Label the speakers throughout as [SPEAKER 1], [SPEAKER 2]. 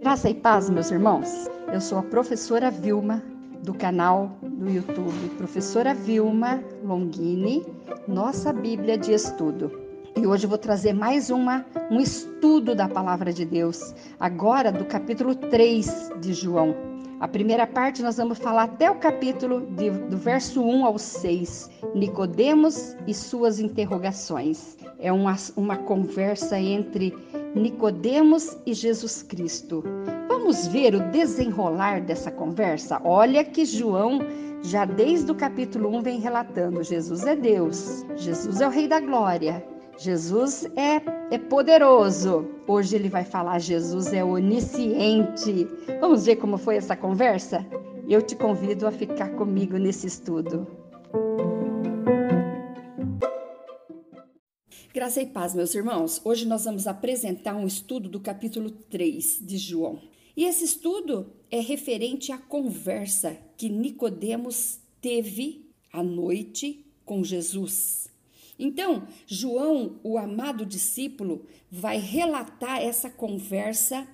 [SPEAKER 1] Graça e paz, meus irmãos. Eu sou a professora Vilma do canal do YouTube Professora Vilma Longini, nossa Bíblia de Estudo. E hoje eu vou trazer mais uma, um estudo da palavra de Deus, agora do capítulo 3 de João. A primeira parte nós vamos falar até o capítulo de, do verso 1 ao 6, Nicodemos e suas interrogações. É uma, uma conversa entre Nicodemos e Jesus Cristo. Vamos ver o desenrolar dessa conversa? Olha que João já desde o capítulo 1 vem relatando: Jesus é Deus, Jesus é o Rei da Glória, Jesus é, é poderoso. Hoje ele vai falar: Jesus é onisciente. Vamos ver como foi essa conversa? Eu te convido a ficar comigo nesse estudo. Graça e paz, meus irmãos. Hoje nós vamos apresentar um estudo do capítulo 3 de João. E esse estudo é referente à conversa que Nicodemos teve à noite com Jesus. Então, João, o amado discípulo, vai relatar essa conversa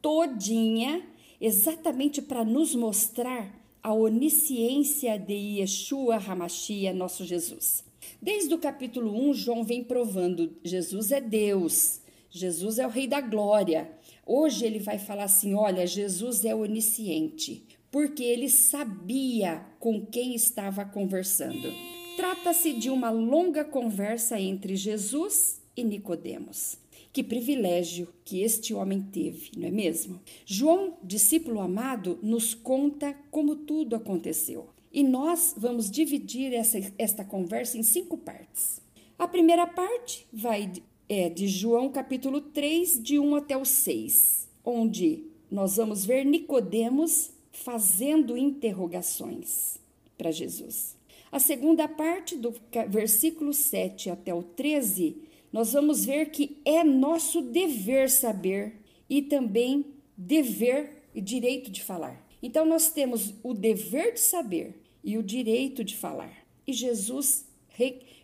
[SPEAKER 1] todinha, exatamente para nos mostrar a onisciência de Yeshua Hamashia, nosso Jesus. Desde o capítulo 1, João vem provando: Jesus é Deus, Jesus é o Rei da Glória. Hoje ele vai falar assim: olha, Jesus é onisciente, porque ele sabia com quem estava conversando. Trata-se de uma longa conversa entre Jesus e Nicodemos. Que privilégio que este homem teve, não é mesmo? João, discípulo amado, nos conta como tudo aconteceu. E nós vamos dividir essa, esta conversa em cinco partes. A primeira parte vai é de João capítulo 3, de 1 até o 6, onde nós vamos ver Nicodemos fazendo interrogações para Jesus. A segunda parte, do versículo 7 até o 13, nós vamos ver que é nosso dever saber e também dever e direito de falar. Então, nós temos o dever de saber e o direito de falar. E Jesus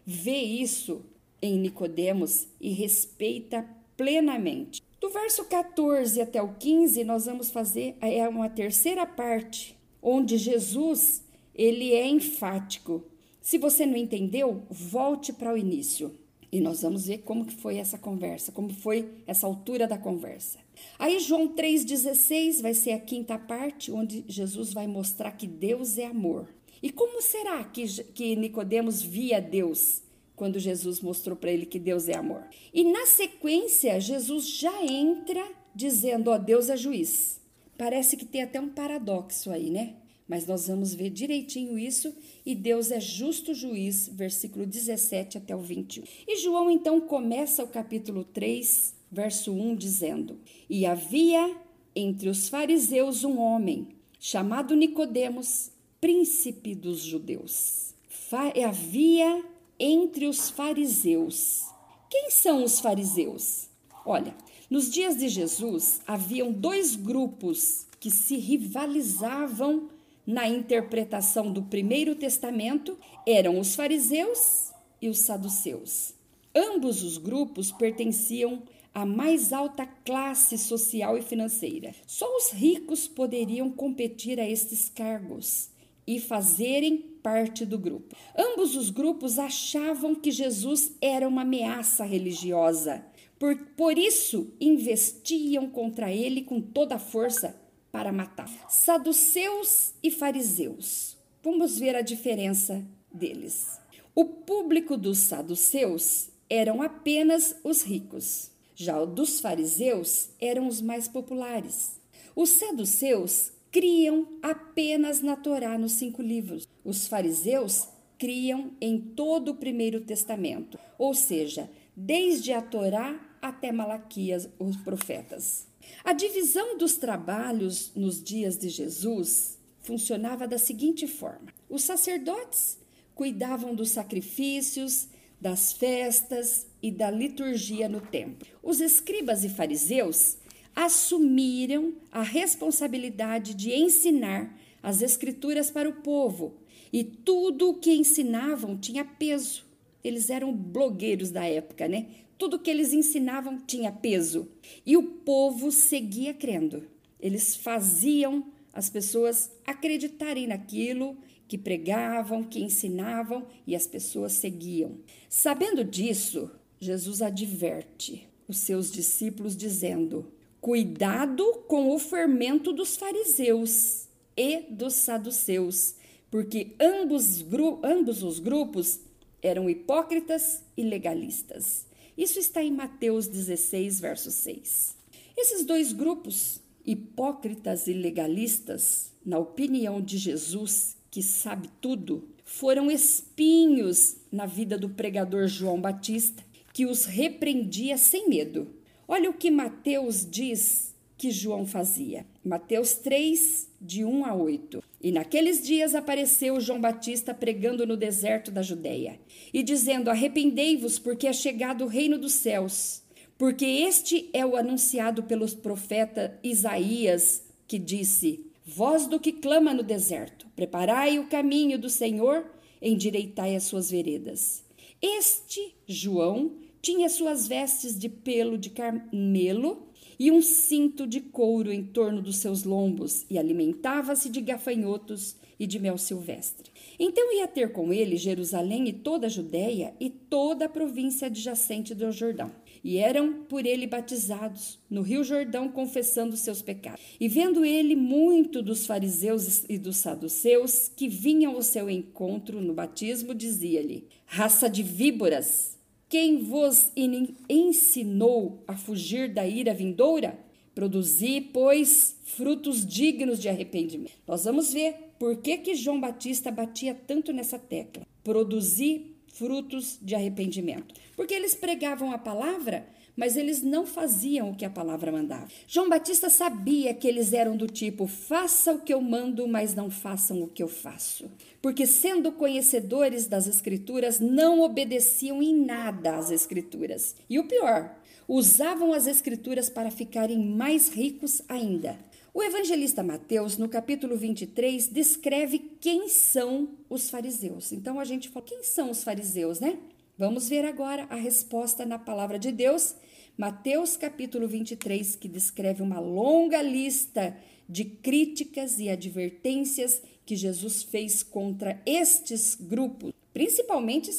[SPEAKER 1] vê isso em Nicodemos e respeita plenamente. Do verso 14 até o 15, nós vamos fazer é uma terceira parte, onde Jesus, ele é enfático. Se você não entendeu, volte para o início. E nós vamos ver como que foi essa conversa, como foi essa altura da conversa. Aí João 3:16 vai ser a quinta parte, onde Jesus vai mostrar que Deus é amor. E como será que, que Nicodemos via Deus quando Jesus mostrou para ele que Deus é amor? E na sequência, Jesus já entra dizendo: ó, Deus é juiz. Parece que tem até um paradoxo aí, né? Mas nós vamos ver direitinho isso e Deus é justo juiz, versículo 17 até o 21. E João então começa o capítulo 3, verso 1 dizendo: E havia entre os fariseus um homem chamado Nicodemos, príncipe dos judeus. Havia entre os fariseus. Quem são os fariseus? Olha, nos dias de Jesus haviam dois grupos que se rivalizavam na interpretação do Primeiro Testamento, eram os fariseus e os saduceus. Ambos os grupos pertenciam à mais alta classe social e financeira. Só os ricos poderiam competir a estes cargos e fazerem parte do grupo. Ambos os grupos achavam que Jesus era uma ameaça religiosa, por, por isso investiam contra ele com toda a força para matar. Saduceus e fariseus. Vamos ver a diferença deles. O público dos saduceus eram apenas os ricos. Já o dos fariseus eram os mais populares. Os saduceus criam apenas na Torá, nos cinco livros. Os fariseus criam em todo o Primeiro Testamento, ou seja, desde a Torá até Malaquias, os profetas. A divisão dos trabalhos nos dias de Jesus funcionava da seguinte forma: os sacerdotes cuidavam dos sacrifícios, das festas e da liturgia no templo. Os escribas e fariseus assumiram a responsabilidade de ensinar as Escrituras para o povo, e tudo o que ensinavam tinha peso, eles eram blogueiros da época, né? Tudo que eles ensinavam tinha peso. E o povo seguia crendo. Eles faziam as pessoas acreditarem naquilo que pregavam, que ensinavam e as pessoas seguiam. Sabendo disso, Jesus adverte os seus discípulos, dizendo: Cuidado com o fermento dos fariseus e dos saduceus, porque ambos, ambos os grupos eram hipócritas e legalistas. Isso está em Mateus 16, verso 6. Esses dois grupos, hipócritas e legalistas, na opinião de Jesus, que sabe tudo, foram espinhos na vida do pregador João Batista, que os repreendia sem medo. Olha o que Mateus diz que João fazia. Mateus 3, de 1 a 8. E naqueles dias apareceu João Batista pregando no deserto da Judéia e dizendo: Arrependei-vos, porque é chegado o reino dos céus. Porque este é o anunciado pelos profeta Isaías, que disse: Voz do que clama no deserto, preparai o caminho do Senhor, endireitai as suas veredas. Este João tinha suas vestes de pelo de carmelo e um cinto de couro em torno dos seus lombos, e alimentava-se de gafanhotos e de mel silvestre. Então ia ter com ele Jerusalém e toda a Judéia e toda a província adjacente do Jordão. E eram por ele batizados no Rio Jordão, confessando seus pecados. E vendo ele muito dos fariseus e dos saduceus que vinham ao seu encontro no batismo, dizia-lhe: Raça de víboras! Quem vos ensinou a fugir da ira vindoura? Produzi, pois, frutos dignos de arrependimento. Nós vamos ver por que, que João Batista batia tanto nessa tecla. Produzi frutos de arrependimento. Porque eles pregavam a palavra, mas eles não faziam o que a palavra mandava. João Batista sabia que eles eram do tipo: faça o que eu mando, mas não façam o que eu faço. Porque, sendo conhecedores das Escrituras, não obedeciam em nada às Escrituras. E o pior, usavam as Escrituras para ficarem mais ricos ainda. O evangelista Mateus, no capítulo 23, descreve quem são os fariseus. Então a gente fala: quem são os fariseus, né? Vamos ver agora a resposta na palavra de Deus Mateus capítulo 23, que descreve uma longa lista de críticas e advertências que Jesus fez contra estes grupos, principalmente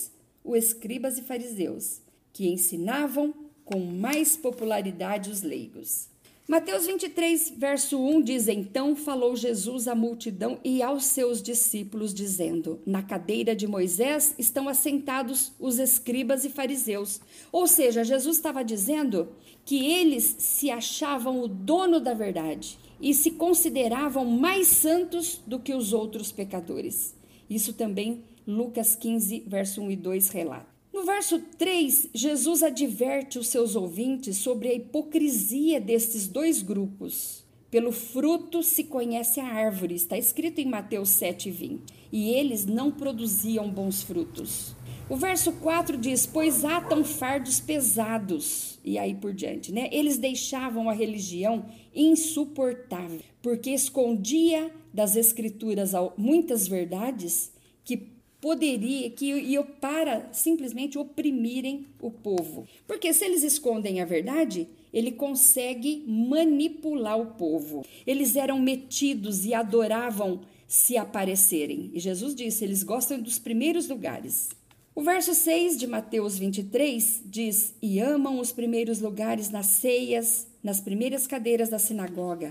[SPEAKER 1] os escribas e fariseus, que ensinavam com mais popularidade os leigos. Mateus 23, verso 1 diz: Então falou Jesus à multidão e aos seus discípulos, dizendo: Na cadeira de Moisés estão assentados os escribas e fariseus. Ou seja, Jesus estava dizendo que eles se achavam o dono da verdade e se consideravam mais santos do que os outros pecadores. Isso também Lucas 15, verso 1 e 2 relata. No verso 3, Jesus adverte os seus ouvintes sobre a hipocrisia destes dois grupos. Pelo fruto se conhece a árvore, está escrito em Mateus 7,20. E eles não produziam bons frutos. O verso 4 diz: Pois atam fardos pesados, e aí por diante, né? Eles deixavam a religião insuportável, porque escondia das escrituras muitas verdades que poderia que iam para simplesmente oprimirem o povo. Porque se eles escondem a verdade, ele consegue manipular o povo. Eles eram metidos e adoravam se aparecerem. E Jesus disse: eles gostam dos primeiros lugares. O verso 6 de Mateus 23 diz: E amam os primeiros lugares nas ceias, nas primeiras cadeiras da sinagoga,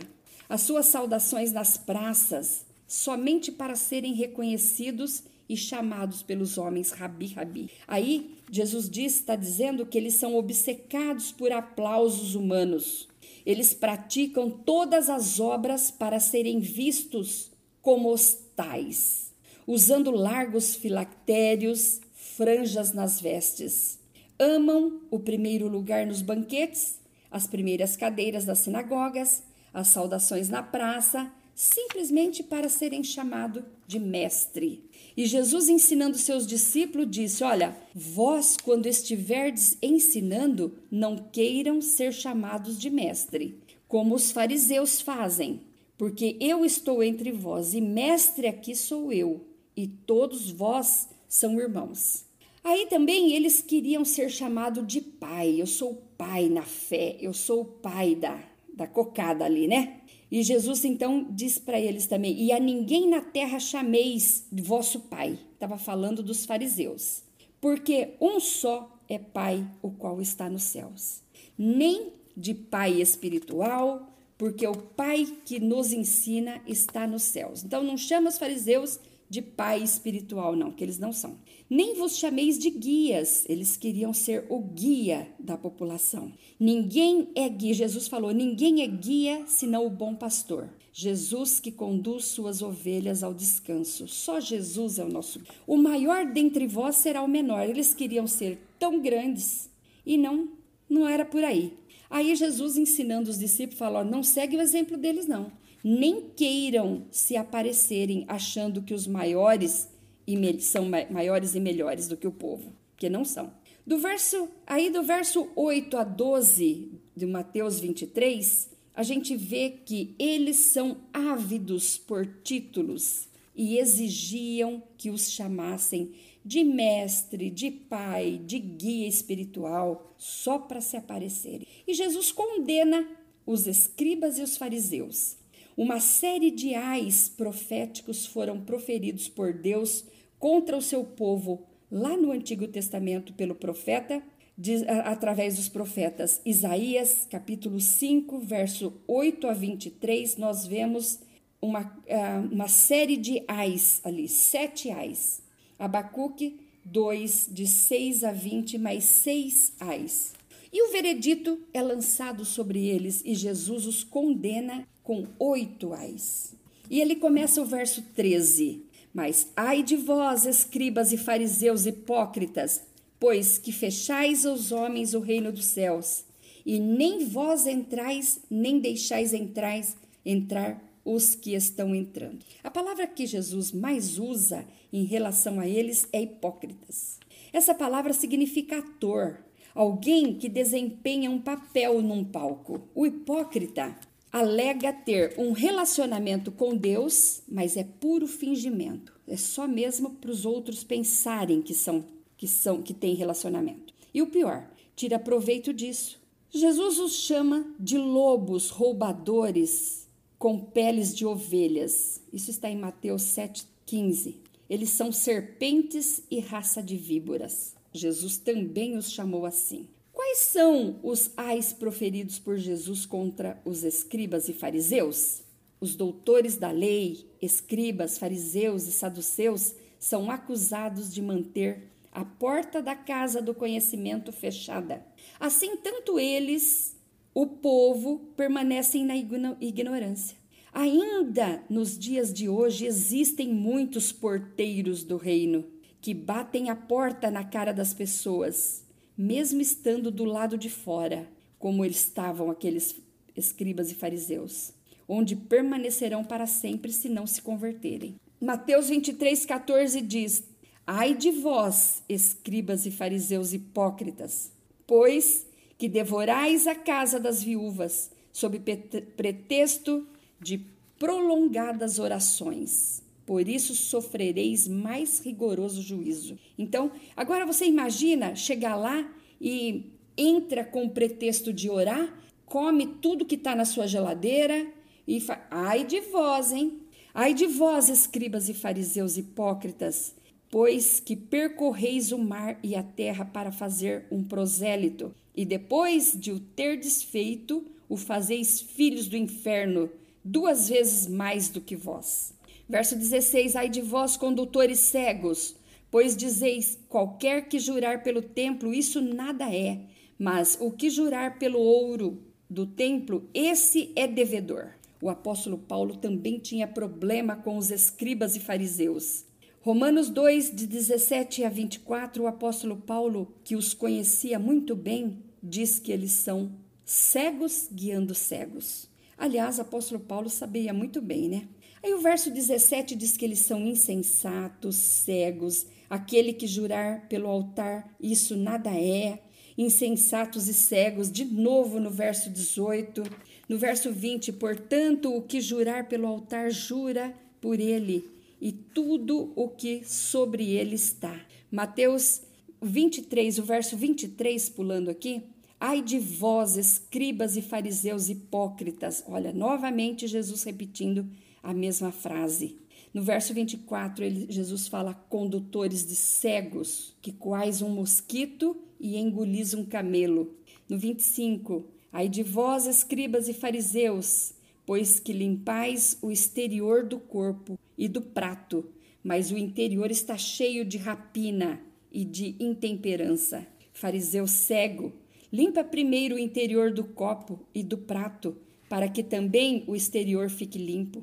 [SPEAKER 1] as suas saudações nas praças, somente para serem reconhecidos e chamados pelos homens Rabi, Rabi. Aí Jesus diz, está dizendo que eles são obcecados por aplausos humanos. Eles praticam todas as obras para serem vistos como os tais, usando largos filactérios, franjas nas vestes. Amam o primeiro lugar nos banquetes, as primeiras cadeiras das sinagogas, as saudações na praça, simplesmente para serem chamados de mestre. E Jesus, ensinando seus discípulos, disse: Olha, vós, quando estiverdes ensinando, não queiram ser chamados de mestre, como os fariseus fazem, porque eu estou entre vós, e mestre aqui sou eu, e todos vós são irmãos. Aí também eles queriam ser chamados de pai. Eu sou o pai na fé, eu sou o pai da, da cocada ali, né? E Jesus então diz para eles também: E a ninguém na terra chameis vosso pai. Estava falando dos fariseus. Porque um só é Pai, o qual está nos céus. Nem de Pai espiritual, porque o Pai que nos ensina está nos céus. Então não chama os fariseus de pai espiritual, não, que eles não são. Nem vos chameis de guias, eles queriam ser o guia da população. Ninguém é guia, Jesus falou: ninguém é guia senão o bom pastor. Jesus que conduz suas ovelhas ao descanso. Só Jesus é o nosso. O maior dentre vós será o menor. Eles queriam ser tão grandes e não, não era por aí. Aí Jesus ensinando os discípulos falou: não segue o exemplo deles não nem queiram se aparecerem achando que os maiores são maiores e melhores do que o povo, que não são. Do verso aí do verso 8 a 12 de Mateus 23, a gente vê que eles são ávidos por títulos e exigiam que os chamassem de mestre, de pai, de guia espiritual, só para se aparecerem. E Jesus condena os escribas e os fariseus uma série de ais proféticos foram proferidos por Deus contra o seu povo lá no Antigo Testamento pelo profeta, através dos profetas Isaías, capítulo 5, verso 8 a 23, nós vemos uma, uma série de ais ali, sete ais. Abacuque 2, de 6 a 20, mais seis ais. E o veredito é lançado sobre eles e Jesus os condena com oito ais. E ele começa o verso 13: Mas ai de vós, escribas e fariseus hipócritas, pois que fechais aos homens o reino dos céus, e nem vós entrais, nem deixais entrais, entrar os que estão entrando. A palavra que Jesus mais usa em relação a eles é hipócritas. Essa palavra significa ator, alguém que desempenha um papel num palco. O hipócrita alega ter um relacionamento com Deus, mas é puro fingimento. É só mesmo para os outros pensarem que são que são que têm relacionamento. E o pior, tira proveito disso. Jesus os chama de lobos roubadores com peles de ovelhas. Isso está em Mateus 7:15. Eles são serpentes e raça de víboras. Jesus também os chamou assim. Quais são os ais proferidos por Jesus contra os escribas e fariseus? Os doutores da lei, escribas, fariseus e saduceus, são acusados de manter a porta da casa do conhecimento fechada. Assim, tanto eles, o povo, permanecem na ignorância. Ainda nos dias de hoje existem muitos porteiros do reino que batem a porta na cara das pessoas mesmo estando do lado de fora, como estavam aqueles escribas e fariseus, onde permanecerão para sempre se não se converterem. Mateus 23, 14 diz: Ai de vós, escribas e fariseus hipócritas, pois que devorais a casa das viúvas, sob pretexto de prolongadas orações. Por isso sofrereis mais rigoroso juízo. Então, agora você imagina chegar lá e entra com o pretexto de orar, come tudo que está na sua geladeira e fa... ai de vós, hein? Ai de vós, escribas e fariseus hipócritas, pois que percorreis o mar e a terra para fazer um prosélito, e depois de o ter desfeito, o fazeis filhos do inferno, duas vezes mais do que vós. Verso 16: Ai de vós, condutores cegos, pois dizeis: qualquer que jurar pelo templo, isso nada é, mas o que jurar pelo ouro do templo, esse é devedor. O apóstolo Paulo também tinha problema com os escribas e fariseus. Romanos 2, de 17 a 24, o apóstolo Paulo, que os conhecia muito bem, diz que eles são cegos guiando cegos. Aliás, o apóstolo Paulo sabia muito bem, né? Aí o verso 17 diz que eles são insensatos, cegos, aquele que jurar pelo altar, isso nada é, insensatos e cegos, de novo no verso 18. No verso 20, portanto, o que jurar pelo altar, jura por ele e tudo o que sobre ele está. Mateus 23, o verso 23, pulando aqui. Ai de vós, escribas e fariseus hipócritas. Olha, novamente Jesus repetindo a mesma frase. No verso 24, ele, Jesus fala: condutores de cegos, que coais um mosquito e engolis um camelo. No 25, ai de vós, escribas e fariseus, pois que limpais o exterior do corpo e do prato, mas o interior está cheio de rapina e de intemperança. Fariseu cego, limpa primeiro o interior do copo e do prato para que também o exterior fique limpo.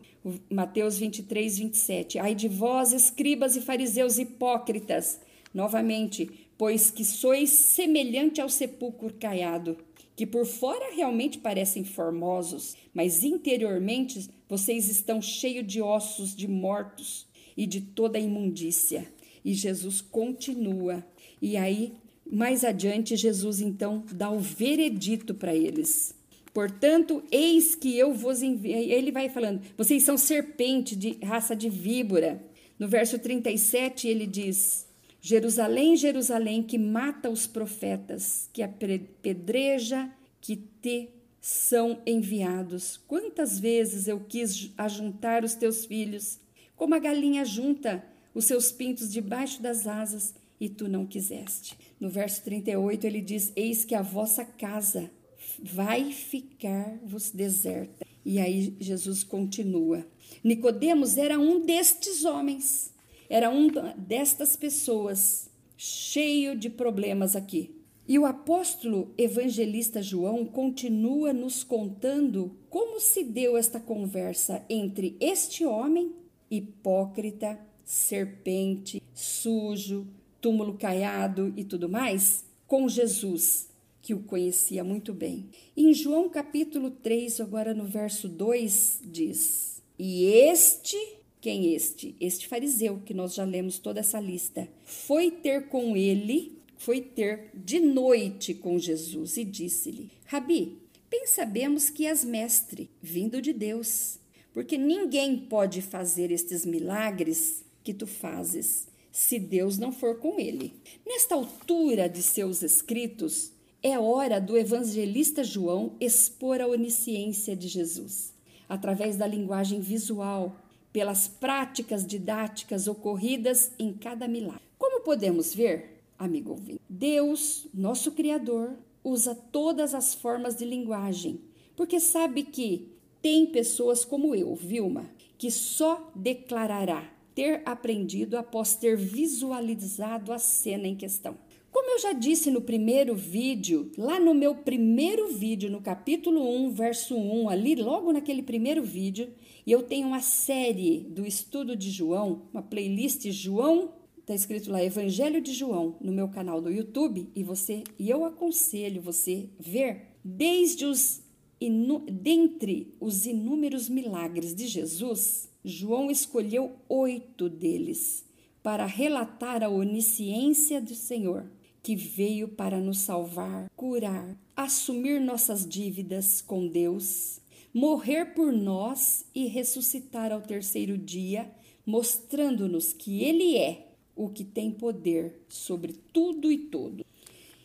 [SPEAKER 1] Mateus 23, 27. Ai de vós, escribas e fariseus hipócritas, novamente, pois que sois semelhante ao sepulcro caiado, que por fora realmente parecem formosos, mas interiormente vocês estão cheios de ossos de mortos e de toda imundícia. E Jesus continua. E aí, mais adiante, Jesus então dá o veredito para eles. Portanto, eis que eu vos enviei. Ele vai falando: vocês são serpente de raça de víbora. No verso 37, ele diz: Jerusalém, Jerusalém, que mata os profetas, que apedreja, que te são enviados. Quantas vezes eu quis ajuntar os teus filhos, como a galinha junta os seus pintos debaixo das asas, e tu não quiseste. No verso 38, ele diz: Eis que a vossa casa vai ficar-vos deserta. E aí Jesus continua. Nicodemos era um destes homens, era um destas pessoas, cheio de problemas aqui. E o apóstolo evangelista João continua nos contando como se deu esta conversa entre este homem hipócrita, serpente, sujo, túmulo caiado e tudo mais, com Jesus, que o conhecia muito bem. Em João capítulo 3, agora no verso 2, diz: E este, quem este? Este fariseu, que nós já lemos toda essa lista, foi ter com ele, foi ter de noite com Jesus e disse-lhe: Rabi, bem sabemos que és mestre, vindo de Deus, porque ninguém pode fazer estes milagres que tu fazes se Deus não for com ele. Nesta altura de seus escritos, é hora do evangelista João expor a onisciência de Jesus, através da linguagem visual, pelas práticas didáticas ocorridas em cada milagre. Como podemos ver, amigo ouvinte, Deus, nosso Criador, usa todas as formas de linguagem, porque sabe que tem pessoas como eu, Vilma, que só declarará ter aprendido após ter visualizado a cena em questão. Como eu já disse no primeiro vídeo, lá no meu primeiro vídeo, no capítulo 1, verso 1, ali logo naquele primeiro vídeo, e eu tenho uma série do estudo de João, uma playlist João, está escrito lá Evangelho de João no meu canal do YouTube, e você e eu aconselho você ver desde os dentre os inúmeros milagres de Jesus, João escolheu oito deles para relatar a onisciência do Senhor que veio para nos salvar, curar, assumir nossas dívidas com Deus, morrer por nós e ressuscitar ao terceiro dia, mostrando-nos que Ele é o que tem poder sobre tudo e todo.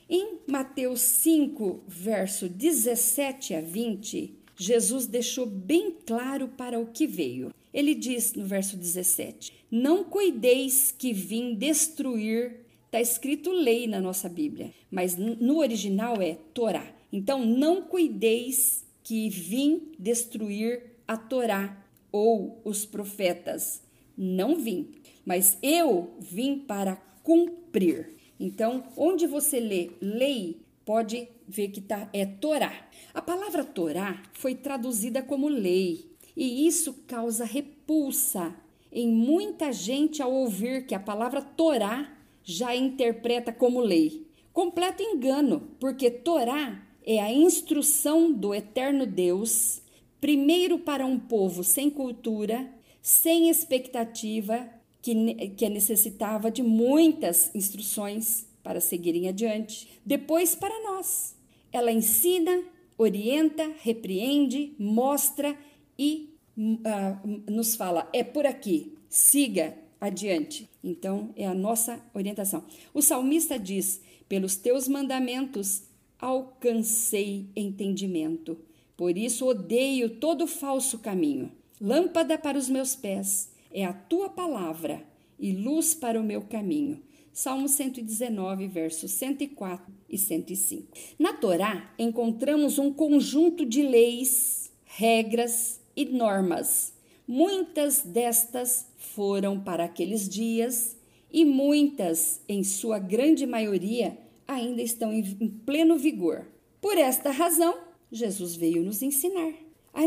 [SPEAKER 1] Em Mateus 5, verso 17 a 20, Jesus deixou bem claro para o que veio. Ele diz no verso 17: Não cuideis que vim destruir Está escrito lei na nossa Bíblia, mas no original é Torá. Então, não cuideis que vim destruir a Torá ou os profetas. Não vim, mas eu vim para cumprir. Então, onde você lê lei, pode ver que tá, é Torá. A palavra Torá foi traduzida como lei, e isso causa repulsa em muita gente ao ouvir que a palavra Torá já interpreta como lei. Completo engano, porque Torá é a instrução do eterno Deus, primeiro para um povo sem cultura, sem expectativa, que, que necessitava de muitas instruções para seguirem adiante. Depois, para nós. Ela ensina, orienta, repreende, mostra e uh, nos fala: é por aqui, siga, adiante. Então, é a nossa orientação. O salmista diz: Pelos teus mandamentos alcancei entendimento. Por isso odeio todo falso caminho. Lâmpada para os meus pés é a tua palavra e luz para o meu caminho. Salmo 119, versos 104 e 105. Na Torá, encontramos um conjunto de leis, regras e normas. Muitas destas foram para aqueles dias e muitas, em sua grande maioria, ainda estão em pleno vigor. Por esta razão, Jesus veio nos ensinar.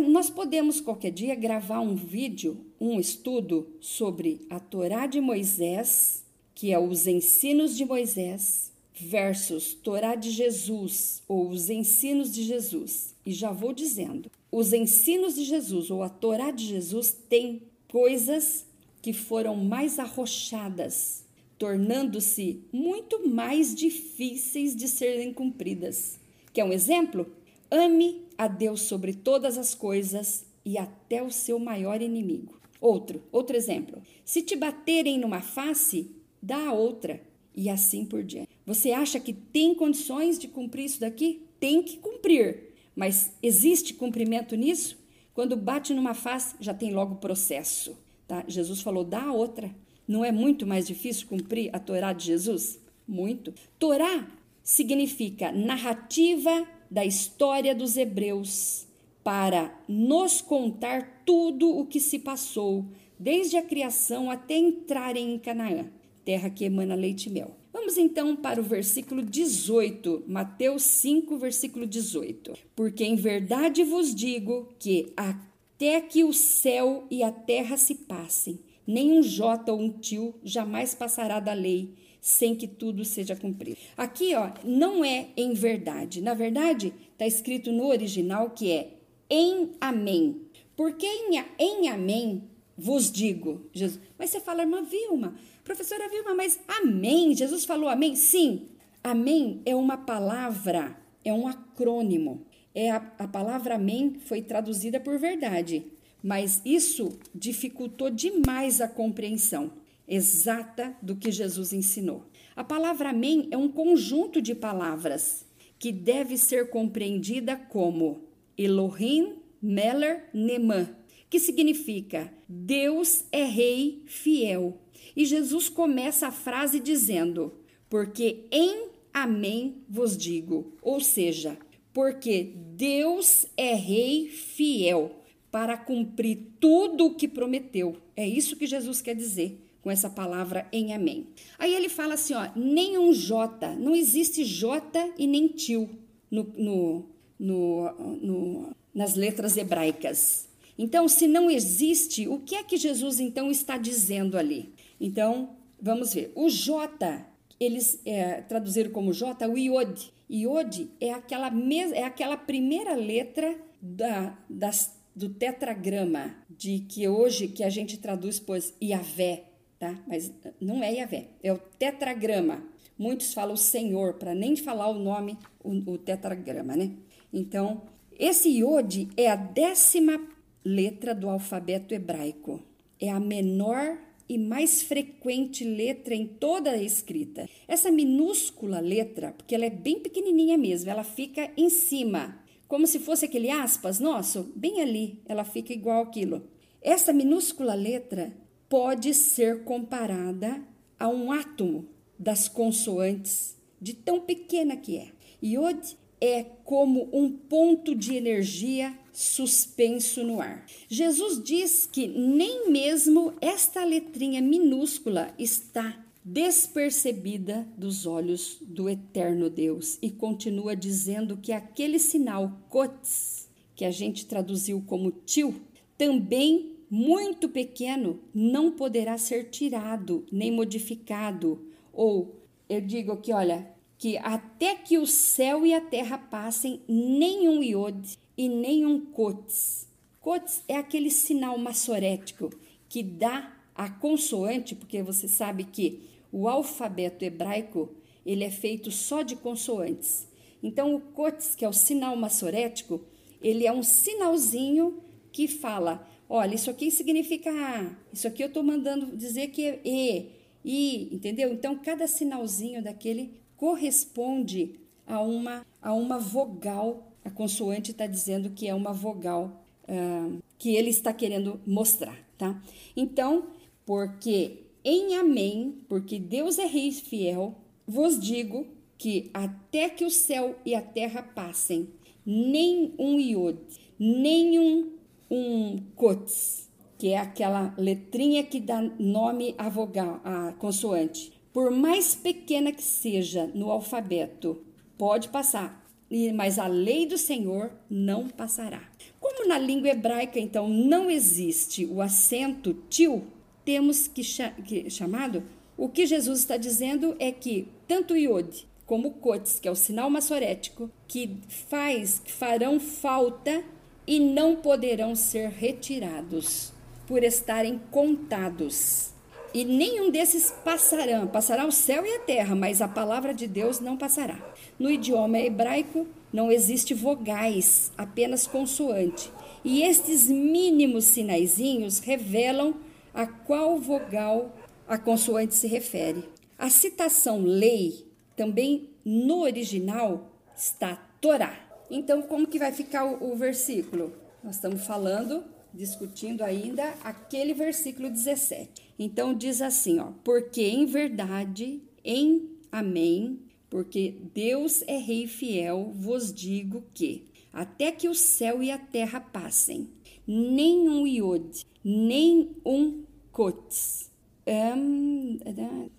[SPEAKER 1] Nós podemos qualquer dia gravar um vídeo, um estudo sobre a Torá de Moisés, que é os ensinos de Moisés, versus Torá de Jesus, ou os ensinos de Jesus. E já vou dizendo, os ensinos de Jesus, ou a Torá de Jesus, tem coisas que foram mais arrochadas, tornando-se muito mais difíceis de serem cumpridas. Quer um exemplo? Ame a Deus sobre todas as coisas e até o seu maior inimigo. Outro, outro exemplo. Se te baterem numa face, dá a outra e assim por diante. Você acha que tem condições de cumprir isso daqui? Tem que cumprir. Mas existe cumprimento nisso? Quando bate numa face, já tem logo processo. Tá? Jesus falou, dá a outra. Não é muito mais difícil cumprir a Torá de Jesus? Muito. Torá significa narrativa da história dos hebreus para nos contar tudo o que se passou, desde a criação até entrarem em Canaã, terra que emana leite e mel. Vamos então para o versículo 18, Mateus 5, versículo 18. Porque em verdade vos digo que até que o céu e a terra se passem, nem um jota ou um tio jamais passará da lei, sem que tudo seja cumprido. Aqui, ó, não é em verdade. Na verdade, está escrito no original que é em amém. Porque em, em amém vos digo, Jesus. Mas você fala, irmã Vilma, professora Vilma, mas amém? Jesus falou amém? Sim. Amém é uma palavra, é um acrônimo. É a, a palavra amém foi traduzida por verdade, mas isso dificultou demais a compreensão exata do que Jesus ensinou. A palavra amém é um conjunto de palavras que deve ser compreendida como Elohim Meller Neman, que significa Deus é rei fiel. E Jesus começa a frase dizendo: Porque em Amém vos digo, ou seja, porque Deus é rei fiel para cumprir tudo o que prometeu. É isso que Jesus quer dizer com essa palavra em amém. Aí ele fala assim, ó, nenhum J, não existe J e nem tio no, no, no, no, nas letras hebraicas. Então, se não existe, o que é que Jesus então está dizendo ali? Então, vamos ver. O J, eles é, traduziram como J o Iod. Iod é aquela, mes é aquela primeira letra da, das, do tetragrama, de que hoje que a gente traduz, pois, Iavé, tá? Mas não é Iavé, é o tetragrama. Muitos falam Senhor, para nem falar o nome, o, o, tetragrama, né? Então, esse Iod é a décima letra do alfabeto hebraico. É a menor e mais frequente letra em toda a escrita. Essa minúscula letra, porque ela é bem pequenininha mesmo, ela fica em cima, como se fosse aquele aspas nosso, bem ali, ela fica igual aquilo. Essa minúscula letra pode ser comparada a um átomo das consoantes, de tão pequena que é. Iod é como um ponto de energia suspenso no ar. Jesus diz que nem mesmo esta letrinha minúscula está despercebida dos olhos do eterno Deus e continua dizendo que aquele sinal cotes, que a gente traduziu como tio, também muito pequeno não poderá ser tirado nem modificado. Ou eu digo que, olha, que até que o céu e a terra passem, nenhum iode e nenhum cotes. Cotes é aquele sinal massorético que dá a consoante, porque você sabe que o alfabeto hebraico ele é feito só de consoantes. Então, o cotes, que é o sinal massorético, ele é um sinalzinho que fala Olha, isso aqui significa A, isso aqui eu estou mandando dizer que é E, I, entendeu? Então, cada sinalzinho daquele corresponde a uma, a uma vogal. A consoante está dizendo que é uma vogal uh, que ele está querendo mostrar, tá? Então, porque em Amém, porque Deus é Rei fiel, vos digo que até que o céu e a terra passem, nem um iod, nem um, um cots, que é aquela letrinha que dá nome à vogal, à consoante, por mais pequena que seja no alfabeto, pode passar, mas a lei do Senhor não passará. Como na língua hebraica, então, não existe o acento til, temos que, que chamado, o que Jesus está dizendo é que tanto iod como cotes, que é o sinal maçorético, que faz, que farão falta e não poderão ser retirados por estarem contados. E nenhum desses passarão, passará o céu e a terra, mas a palavra de Deus não passará. No idioma hebraico não existe vogais, apenas consoante. E estes mínimos sinaizinhos revelam a qual vogal a consoante se refere. A citação lei também no original está Torá. Então, como que vai ficar o, o versículo? Nós estamos falando, discutindo ainda aquele versículo 17. Então diz assim, ó: "Porque em verdade, em amém, porque Deus é rei fiel, vos digo que até que o céu e a terra passem, nem um iode, nem um cotes, um,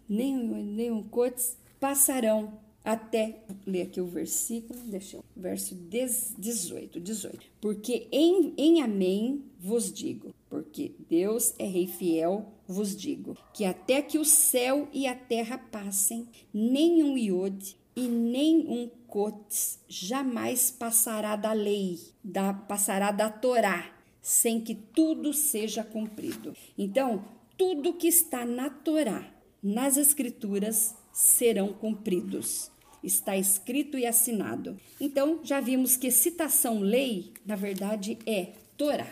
[SPEAKER 1] nem, nem um cotes passarão até ler aqui o versículo, deixa eu, verso 18, 18. Porque em, em Amém vos digo, porque Deus é rei fiel, vos digo, que até que o céu e a terra passem, nem um iode e nem um cotes jamais passará da lei, da, passará da Torá, sem que tudo seja cumprido. Então, tudo que está na Torá, nas Escrituras, serão cumpridos. Está escrito e assinado. Então, já vimos que citação lei, na verdade, é Torá.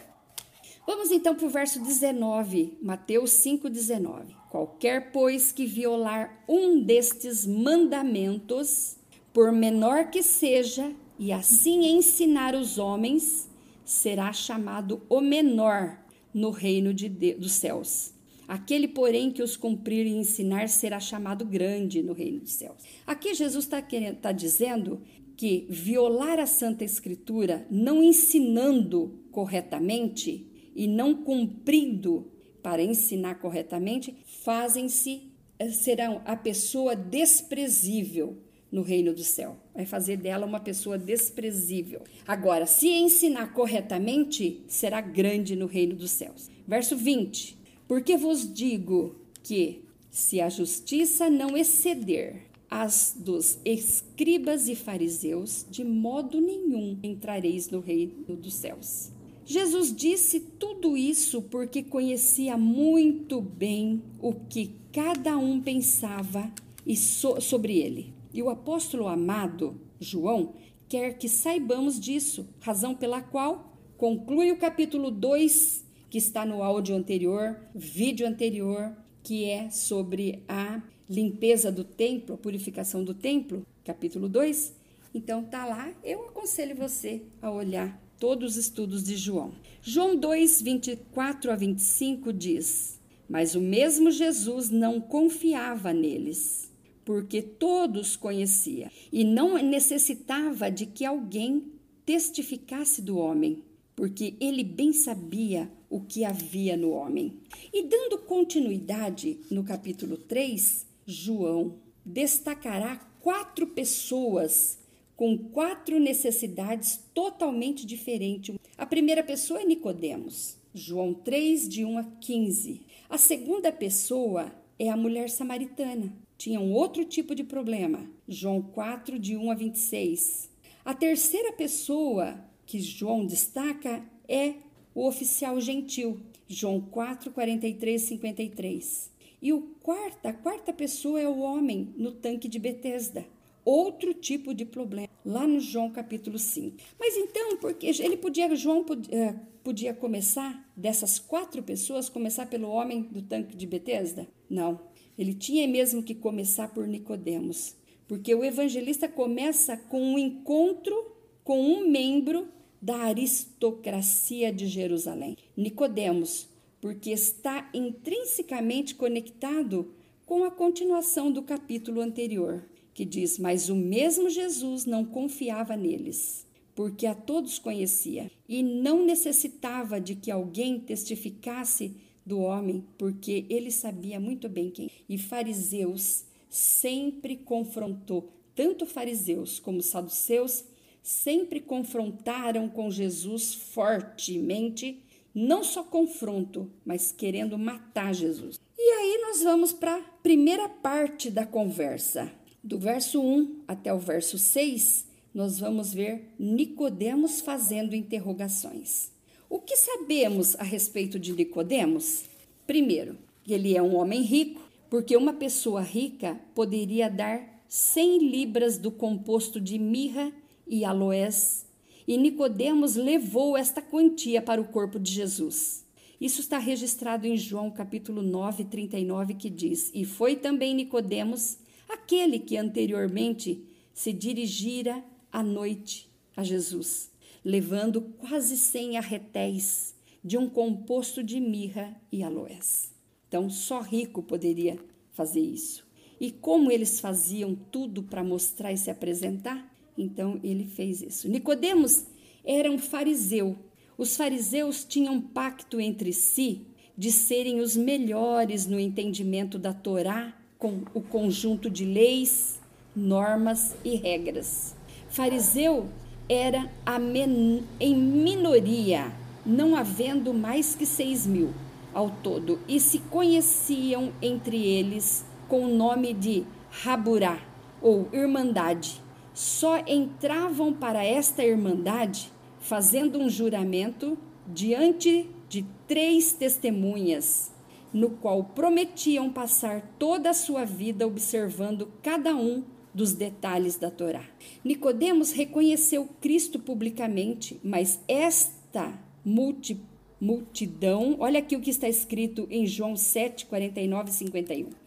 [SPEAKER 1] Vamos então para o verso 19, Mateus 5,19. Qualquer, pois, que violar um destes mandamentos, por menor que seja, e assim ensinar os homens, será chamado o menor no reino de Deus, dos céus. Aquele, porém, que os cumprir e ensinar será chamado grande no reino dos céus. Aqui Jesus está tá dizendo que violar a Santa Escritura, não ensinando corretamente e não cumprindo para ensinar corretamente, fazem-se eh, serão a pessoa desprezível no reino do céu. Vai fazer dela uma pessoa desprezível. Agora, se ensinar corretamente, será grande no reino dos céus. Verso 20. Porque vos digo que, se a justiça não exceder as dos escribas e fariseus, de modo nenhum entrareis no reino dos céus. Jesus disse tudo isso porque conhecia muito bem o que cada um pensava e so sobre ele. E o apóstolo amado, João, quer que saibamos disso, razão pela qual conclui o capítulo 2 que está no áudio anterior, vídeo anterior, que é sobre a limpeza do templo, a purificação do templo, capítulo 2. Então tá lá, eu aconselho você a olhar todos os estudos de João. João 2, 24 a 25 diz: Mas o mesmo Jesus não confiava neles, porque todos conhecia, e não necessitava de que alguém testificasse do homem, porque ele bem sabia o que havia no homem. E dando continuidade no capítulo 3, João destacará quatro pessoas com quatro necessidades totalmente diferentes. A primeira pessoa é Nicodemos, João 3 de 1 a 15. A segunda pessoa é a mulher samaritana. Tinha um outro tipo de problema, João 4 de 1 a 26. A terceira pessoa que João destaca é o oficial gentil, João 4, 43, 53. E o quarta, a quarta pessoa é o homem no tanque de Betesda, outro tipo de problema, lá no João capítulo 5. Mas então, porque ele podia, João podia, eh, podia começar, dessas quatro pessoas, começar pelo homem do tanque de Betesda? Não. Ele tinha mesmo que começar por Nicodemos, porque o evangelista começa com um encontro com um membro da aristocracia de Jerusalém, Nicodemos, porque está intrinsecamente conectado com a continuação do capítulo anterior, que diz: Mas o mesmo Jesus não confiava neles, porque a todos conhecia, e não necessitava de que alguém testificasse do homem, porque ele sabia muito bem quem. E fariseus sempre confrontou, tanto fariseus como saduceus sempre confrontaram com Jesus fortemente, não só confronto, mas querendo matar Jesus. E aí nós vamos para a primeira parte da conversa. Do verso 1 até o verso 6, nós vamos ver Nicodemos fazendo interrogações. O que sabemos a respeito de Nicodemos? Primeiro, que ele é um homem rico, porque uma pessoa rica poderia dar 100 libras do composto de mirra e aloés, e Nicodemos levou esta quantia para o corpo de Jesus. Isso está registrado em João capítulo 9, 39, que diz: E foi também Nicodemos, aquele que anteriormente se dirigira à noite a Jesus, levando quase cem arretéis de um composto de mirra e aloés. Então, só rico poderia fazer isso. E como eles faziam tudo para mostrar e se apresentar? Então ele fez isso. Nicodemos era um fariseu. Os fariseus tinham pacto entre si de serem os melhores no entendimento da Torá com o conjunto de leis, normas e regras. Fariseu era men em minoria, não havendo mais que seis mil ao todo, e se conheciam entre eles com o nome de Raburá, ou Irmandade, só entravam para esta irmandade fazendo um juramento diante de três testemunhas, no qual prometiam passar toda a sua vida observando cada um dos detalhes da Torá. Nicodemos reconheceu Cristo publicamente, mas esta multi, multidão, olha aqui o que está escrito em João 7, 49 e 51.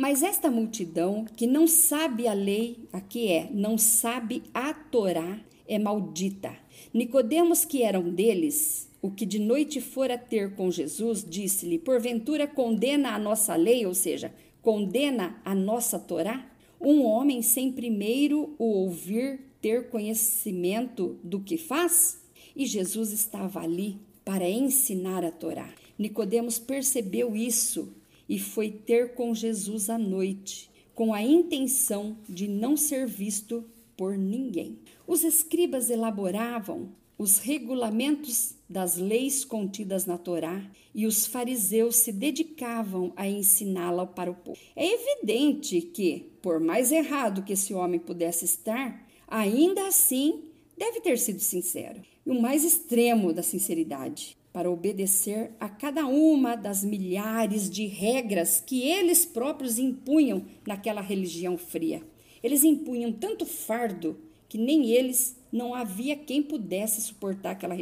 [SPEAKER 1] Mas esta multidão que não sabe a lei, aqui é, não sabe a Torá, é maldita. Nicodemos, que eram deles, o que de noite fora ter com Jesus, disse-lhe: Porventura condena a nossa lei, ou seja, condena a nossa Torá? Um homem sem primeiro o ouvir ter conhecimento do que faz? E Jesus estava ali para ensinar a Torá. Nicodemos percebeu isso e foi ter com Jesus à noite, com a intenção de não ser visto por ninguém. Os escribas elaboravam os regulamentos das leis contidas na Torá e os fariseus se dedicavam a ensiná-la para o povo. É evidente que, por mais errado que esse homem pudesse estar, ainda assim deve ter sido sincero e o mais extremo da sinceridade para obedecer a cada uma das milhares de regras que eles próprios impunham naquela religião fria. Eles impunham tanto fardo que nem eles não havia quem pudesse suportar aquela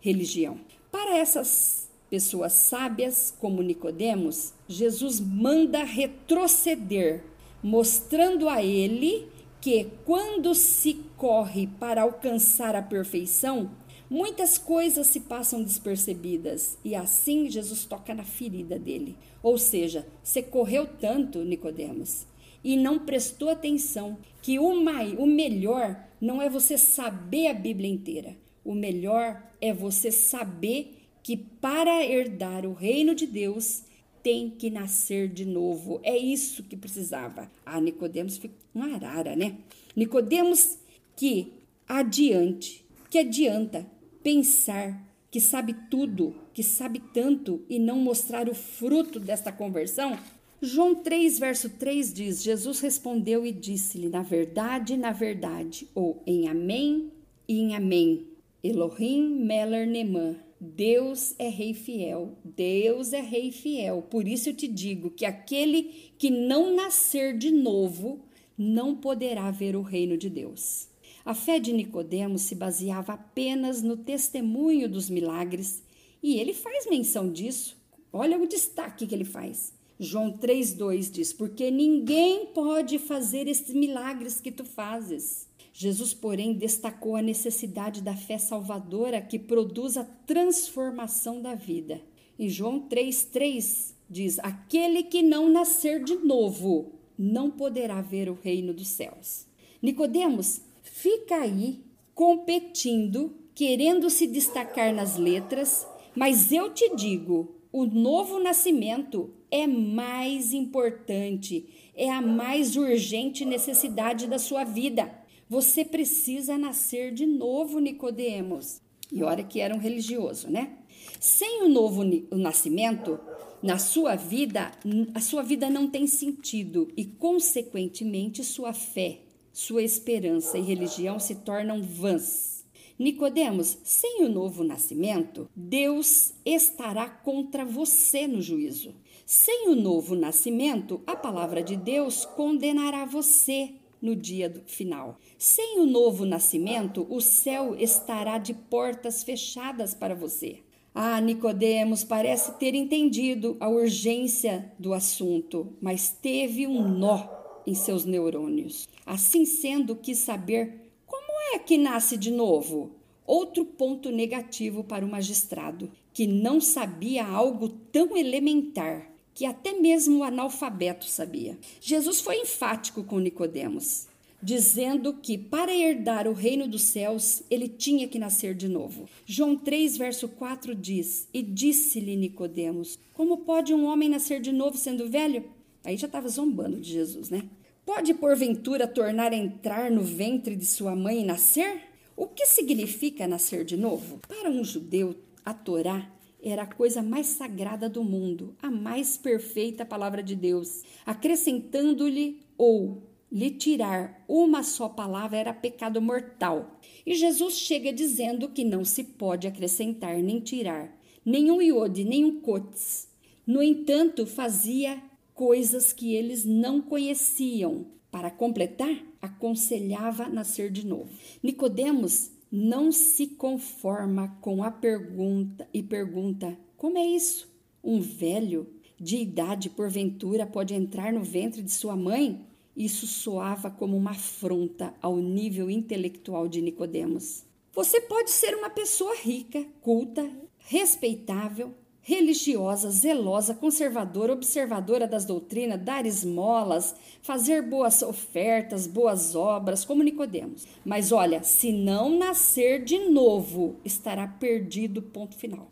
[SPEAKER 1] religião. Para essas pessoas sábias como Nicodemos, Jesus manda retroceder, mostrando a ele que quando se corre para alcançar a perfeição, Muitas coisas se passam despercebidas e assim Jesus toca na ferida dele. Ou seja, você correu tanto, Nicodemos, e não prestou atenção que o, mai, o melhor não é você saber a Bíblia inteira. O melhor é você saber que para herdar o reino de Deus tem que nascer de novo. É isso que precisava. Ah, Nicodemos ficou uma arara, né? Nicodemos que adiante, que adianta pensar que sabe tudo, que sabe tanto e não mostrar o fruto desta conversão? João 3, verso 3 diz: Jesus respondeu e disse-lhe: Na verdade, na verdade, ou em Amém e em Amém. Elohim Meller Neman. Deus é rei fiel, Deus é rei fiel. Por isso eu te digo que aquele que não nascer de novo não poderá ver o reino de Deus. A fé de Nicodemos se baseava apenas no testemunho dos milagres, e ele faz menção disso. Olha o destaque que ele faz. João 3:2 diz: "Porque ninguém pode fazer estes milagres que tu fazes." Jesus, porém, destacou a necessidade da fé salvadora que produz a transformação da vida. Em João 3:3 diz: "Aquele que não nascer de novo não poderá ver o reino dos céus." Nicodemos fica aí competindo, querendo se destacar nas letras, mas eu te digo, o novo nascimento é mais importante, é a mais urgente necessidade da sua vida. Você precisa nascer de novo, Nicodemos. E olha que era um religioso, né? Sem o novo o nascimento, na sua vida, a sua vida não tem sentido e, consequentemente, sua fé, sua esperança e religião se tornam vãs. Nicodemos, sem o novo nascimento, Deus estará contra você no juízo. Sem o novo nascimento, a palavra de Deus condenará você no dia final. Sem o novo nascimento, o céu estará de portas fechadas para você. Ah, Nicodemos parece ter entendido a urgência do assunto, mas teve um nó em seus neurônios. Assim sendo, quis saber como é que nasce de novo. Outro ponto negativo para o magistrado, que não sabia algo tão elementar que até mesmo o analfabeto sabia. Jesus foi enfático com Nicodemos, dizendo que para herdar o reino dos céus, ele tinha que nascer de novo. João 3, verso 4 diz: "E disse-lhe Nicodemos: Como pode um homem nascer de novo sendo velho?" Aí já estava zombando de Jesus, né? Pode porventura tornar a entrar no ventre de sua mãe e nascer? O que significa nascer de novo? Para um judeu, a Torá era a coisa mais sagrada do mundo, a mais perfeita palavra de Deus. Acrescentando-lhe ou lhe tirar uma só palavra era pecado mortal. E Jesus chega dizendo que não se pode acrescentar nem tirar nenhum iode, nenhum cotes. No entanto, fazia coisas que eles não conheciam. Para completar, aconselhava nascer de novo. Nicodemos não se conforma com a pergunta e pergunta: como é isso? Um velho de idade porventura pode entrar no ventre de sua mãe? Isso soava como uma afronta ao nível intelectual de Nicodemos. Você pode ser uma pessoa rica, culta, respeitável, religiosa, zelosa, conservadora, observadora das doutrinas, dar esmolas, fazer boas ofertas, boas obras, como Nicodemos. Mas olha, se não nascer de novo, estará perdido, ponto final.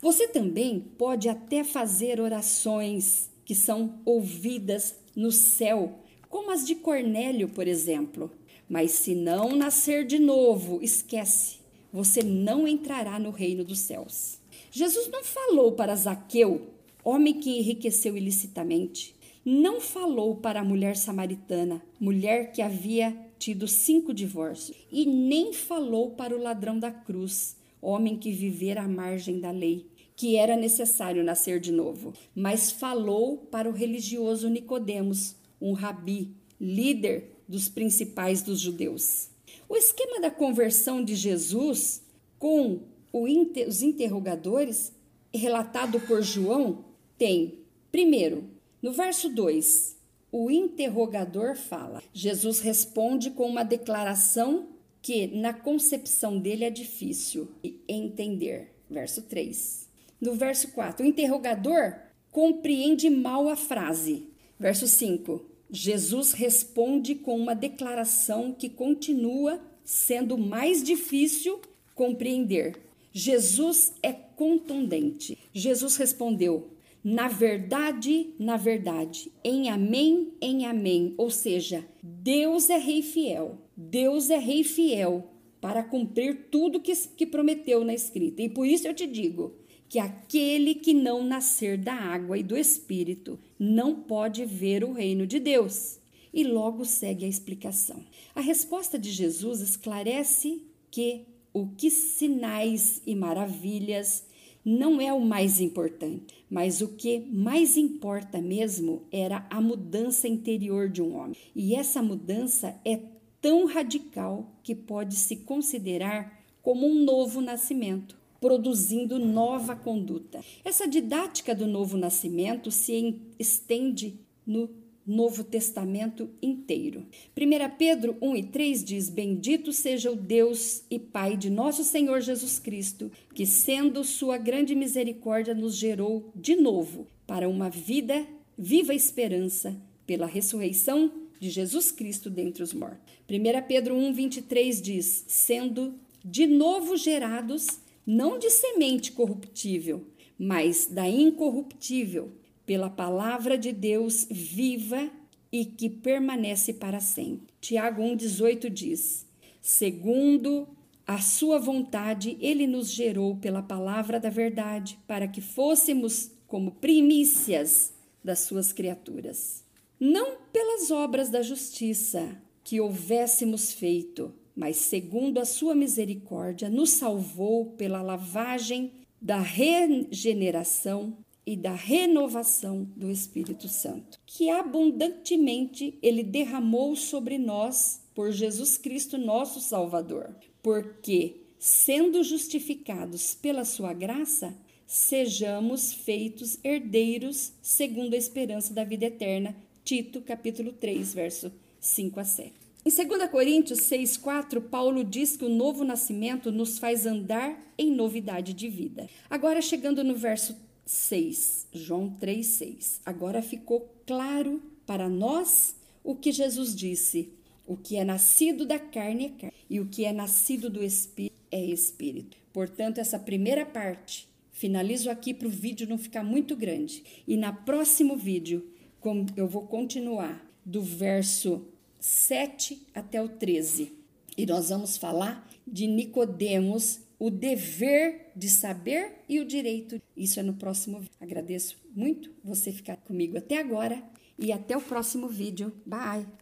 [SPEAKER 1] Você também pode até fazer orações que são ouvidas no céu, como as de Cornélio, por exemplo. Mas se não nascer de novo, esquece, você não entrará no reino dos céus. Jesus não falou para Zaqueu, homem que enriqueceu ilicitamente. Não falou para a mulher samaritana, mulher que havia tido cinco divórcios. E nem falou para o ladrão da cruz, homem que vivera à margem da lei, que era necessário nascer de novo. Mas falou para o religioso Nicodemos, um rabi, líder dos principais dos judeus. O esquema da conversão de Jesus com os interrogadores, relatado por João, tem, primeiro, no verso 2, o interrogador fala. Jesus responde com uma declaração que, na concepção dele, é difícil entender. Verso 3. No verso 4, o interrogador compreende mal a frase. Verso 5. Jesus responde com uma declaração que continua sendo mais difícil compreender. Jesus é contundente. Jesus respondeu: na verdade, na verdade, em amém, em amém. Ou seja, Deus é rei fiel. Deus é rei fiel para cumprir tudo que, que prometeu na escrita. E por isso eu te digo que aquele que não nascer da água e do espírito não pode ver o reino de Deus. E logo segue a explicação. A resposta de Jesus esclarece que o que sinais e maravilhas não é o mais importante, mas o que mais importa mesmo era a mudança interior de um homem. E essa mudança é tão radical que pode se considerar como um novo nascimento, produzindo nova conduta. Essa didática do novo nascimento se estende no Novo Testamento inteiro. 1 Pedro 1 e 3 diz: Bendito seja o Deus e Pai de nosso Senhor Jesus Cristo, que, sendo Sua grande misericórdia, nos gerou de novo para uma vida viva esperança pela ressurreição de Jesus Cristo dentre os mortos. 1 Pedro 1, 23 diz: Sendo de novo gerados, não de semente corruptível, mas da incorruptível pela palavra de Deus viva e que permanece para sempre. Tiago 1,18 diz: Segundo a sua vontade, ele nos gerou pela palavra da verdade, para que fôssemos como primícias das suas criaturas. Não pelas obras da justiça que houvéssemos feito, mas segundo a sua misericórdia, nos salvou pela lavagem da regeneração e da renovação do Espírito Santo, que abundantemente ele derramou sobre nós por Jesus Cristo, nosso Salvador. Porque, sendo justificados pela sua graça, sejamos feitos herdeiros segundo a esperança da vida eterna. Tito, capítulo 3, verso 5 a 7. Em 2 Coríntios 6,4, Paulo diz que o novo nascimento nos faz andar em novidade de vida. Agora, chegando no verso 6, João 3, 6. Agora ficou claro para nós o que Jesus disse: o que é nascido da carne é carne, e o que é nascido do espírito é espírito. Portanto, essa primeira parte finalizo aqui para o vídeo não ficar muito grande. E na próximo vídeo, eu vou continuar do verso 7 até o 13. E nós vamos falar de Nicodemos o dever de saber e o direito. Isso é no próximo vídeo. Agradeço muito você ficar comigo até agora e até o próximo vídeo. Bye!